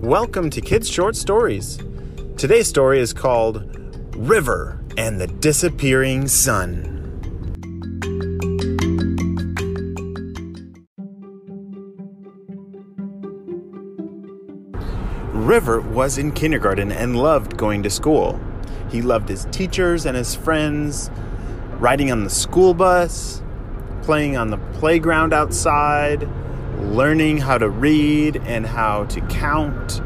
Welcome to Kids Short Stories. Today's story is called River and the Disappearing Sun. River was in kindergarten and loved going to school. He loved his teachers and his friends, riding on the school bus, playing on the playground outside, learning how to read and how to count.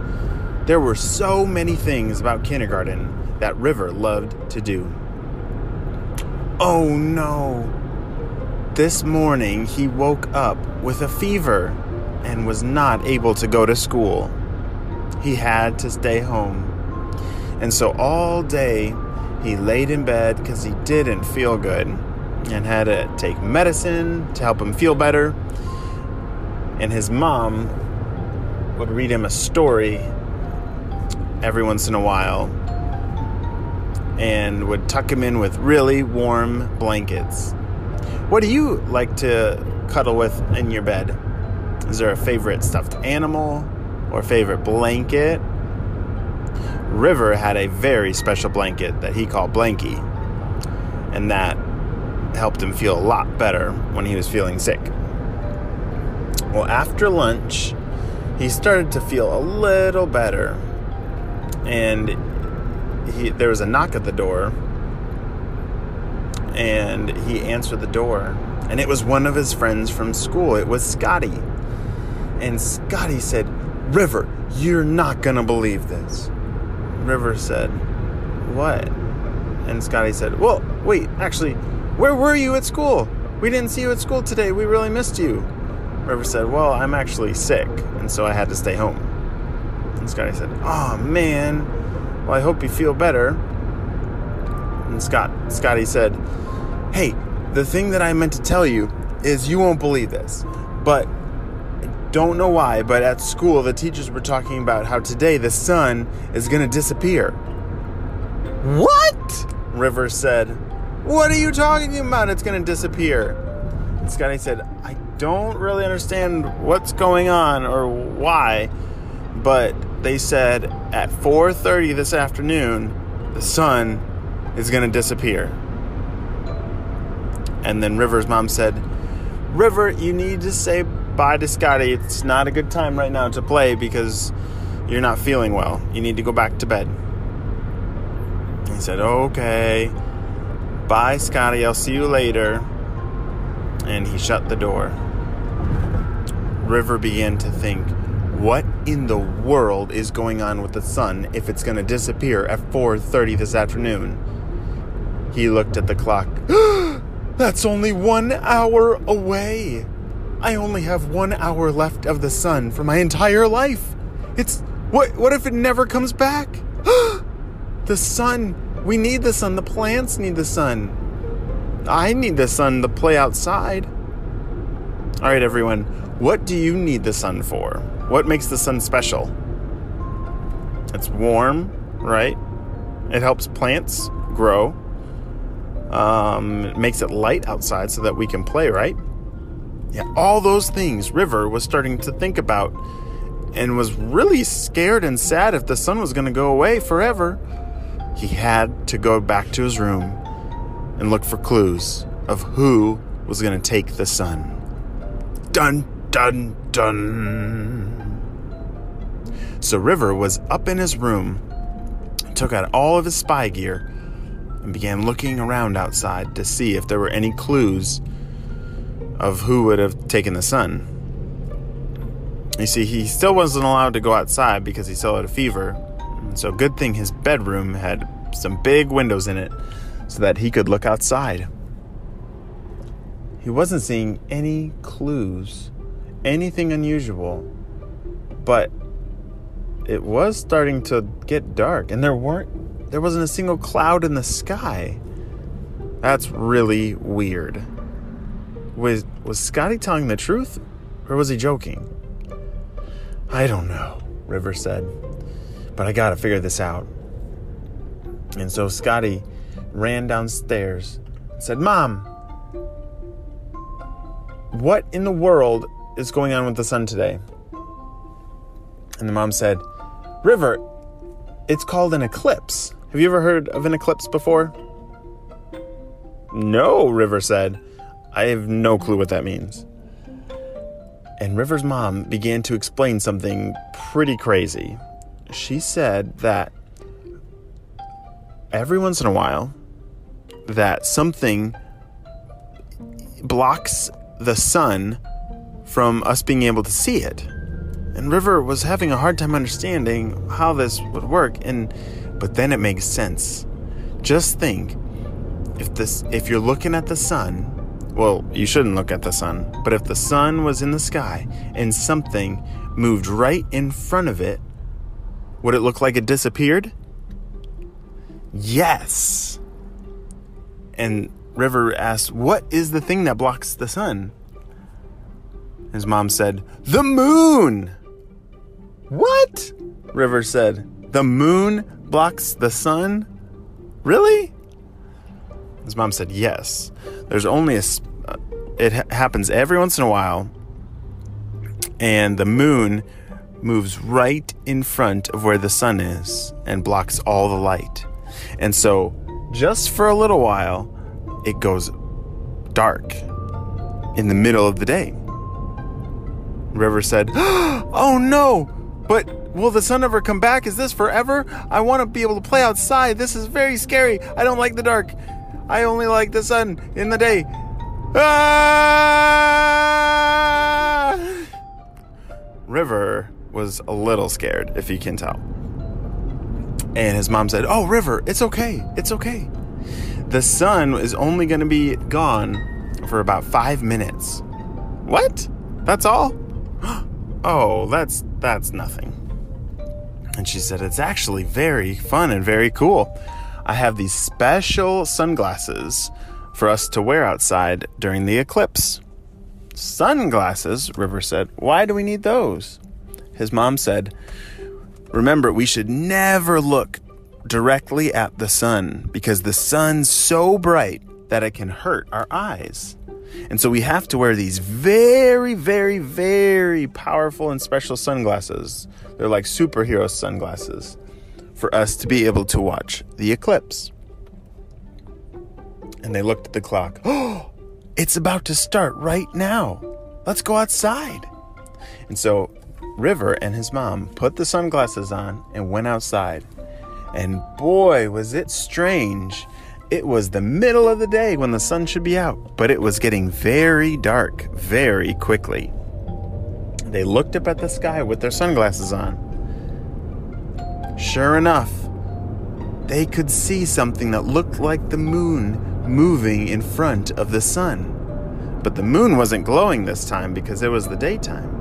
There were so many things about kindergarten that River loved to do. Oh no! This morning he woke up with a fever and was not able to go to school. He had to stay home. And so all day he laid in bed because he didn't feel good and had to take medicine to help him feel better. And his mom would read him a story every once in a while and would tuck him in with really warm blankets. What do you like to cuddle with in your bed? Is there a favorite stuffed animal or favorite blanket? River had a very special blanket that he called Blanky, and that helped him feel a lot better when he was feeling sick. Well, after lunch, he started to feel a little better, and he, there was a knock at the door, and he answered the door, and it was one of his friends from school. It was Scotty, and Scotty said, "River, you're not gonna believe this." River said, What? And Scotty said, Well, wait, actually, where were you at school? We didn't see you at school today. We really missed you. River said, Well, I'm actually sick, and so I had to stay home. And Scotty said, Oh man. Well, I hope you feel better. And Scott Scotty said, Hey, the thing that I meant to tell you is you won't believe this, but don't know why, but at school the teachers were talking about how today the sun is going to disappear. What? River said, What are you talking about? It's going to disappear. And Scotty said, I don't really understand what's going on or why, but they said at 4:30 this afternoon the sun is going to disappear. And then River's mom said, "River, you need to say bye to Scotty. It's not a good time right now to play because you're not feeling well. You need to go back to bed. He said, Okay. Bye, Scotty. I'll see you later. And he shut the door. River began to think, what in the world is going on with the sun if it's going to disappear at 4:30 this afternoon? He looked at the clock. That's only 1 hour away. I only have one hour left of the sun for my entire life. It's what what if it never comes back? the sun. We need the sun. The plants need the sun. I need the sun to play outside. All right, everyone. What do you need the sun for? What makes the sun special? It's warm, right? It helps plants grow. Um, it makes it light outside so that we can play, right? Yeah, all those things River was starting to think about and was really scared and sad if the sun was going to go away forever. He had to go back to his room and look for clues of who was going to take the sun. Dun, dun, dun. So River was up in his room, took out all of his spy gear, and began looking around outside to see if there were any clues of who would have taken the sun. You see, he still wasn't allowed to go outside because he still had a fever. So, good thing his bedroom had some big windows in it so that he could look outside. He wasn't seeing any clues, anything unusual, but it was starting to get dark and there weren't there wasn't a single cloud in the sky. That's really weird. Was was Scotty telling the truth or was he joking? I don't know, River said. But I got to figure this out. And so Scotty ran downstairs and said, "Mom, what in the world is going on with the sun today?" And the mom said, River, it's called an eclipse. Have you ever heard of an eclipse before? No, River said. I have no clue what that means. And River's mom began to explain something pretty crazy. She said that every once in a while that something blocks the sun from us being able to see it. And River was having a hard time understanding how this would work and but then it makes sense. Just think if this if you're looking at the sun, well, you shouldn't look at the sun, but if the sun was in the sky and something moved right in front of it, would it look like it disappeared? Yes. And River asked, What is the thing that blocks the sun? His mom said, The moon! What? River said, The moon blocks the sun? Really? His mom said, Yes. There's only a. Uh, it ha- happens every once in a while, and the moon moves right in front of where the sun is and blocks all the light. And so, just for a little while, it goes dark in the middle of the day. River said, Oh no! But will the sun ever come back? Is this forever? I want to be able to play outside. This is very scary. I don't like the dark. I only like the sun in the day. Ah! River was a little scared, if you can tell. And his mom said, Oh, River, it's okay. It's okay. The sun is only going to be gone for about five minutes. What? That's all? Oh, that's that's nothing. And she said, It's actually very fun and very cool. I have these special sunglasses for us to wear outside during the eclipse. Sunglasses, River said. Why do we need those? His mom said, Remember, we should never look directly at the sun because the sun's so bright that it can hurt our eyes. And so we have to wear these very, very, very powerful and special sunglasses. They're like superhero sunglasses for us to be able to watch the eclipse. And they looked at the clock. Oh, it's about to start right now. Let's go outside. And so River and his mom put the sunglasses on and went outside. And boy, was it strange. It was the middle of the day when the sun should be out, but it was getting very dark very quickly. They looked up at the sky with their sunglasses on. Sure enough, they could see something that looked like the moon moving in front of the sun. But the moon wasn't glowing this time because it was the daytime.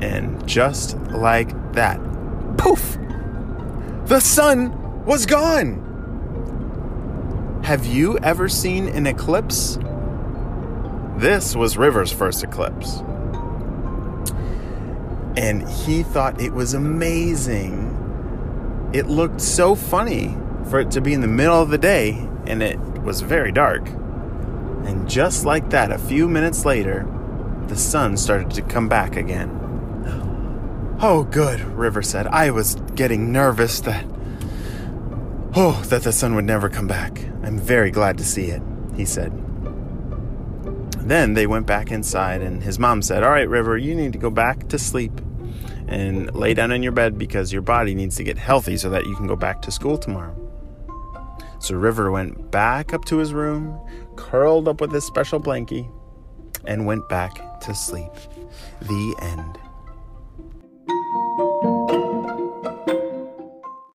And just like that, poof! The sun was gone! Have you ever seen an eclipse? This was River's first eclipse. And he thought it was amazing. It looked so funny for it to be in the middle of the day and it was very dark. And just like that, a few minutes later, the sun started to come back again. Oh, good, River said. I was getting nervous that. Oh, that the sun would never come back. I'm very glad to see it, he said. Then they went back inside, and his mom said, All right, River, you need to go back to sleep and lay down in your bed because your body needs to get healthy so that you can go back to school tomorrow. So River went back up to his room, curled up with his special blankie, and went back to sleep. The end.